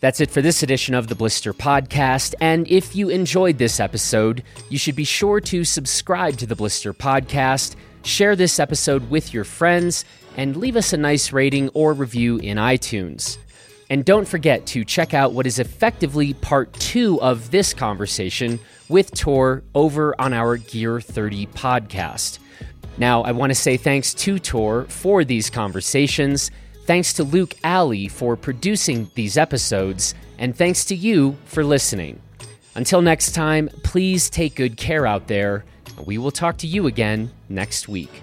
That's it for this edition of the Blister Podcast. And if you enjoyed this episode, you should be sure to subscribe to the Blister Podcast, share this episode with your friends, and leave us a nice rating or review in iTunes. And don't forget to check out what is effectively part two of this conversation with Tor over on our Gear 30 podcast. Now, I want to say thanks to Tor for these conversations. Thanks to Luke Alley for producing these episodes, and thanks to you for listening. Until next time, please take good care out there. We will talk to you again next week.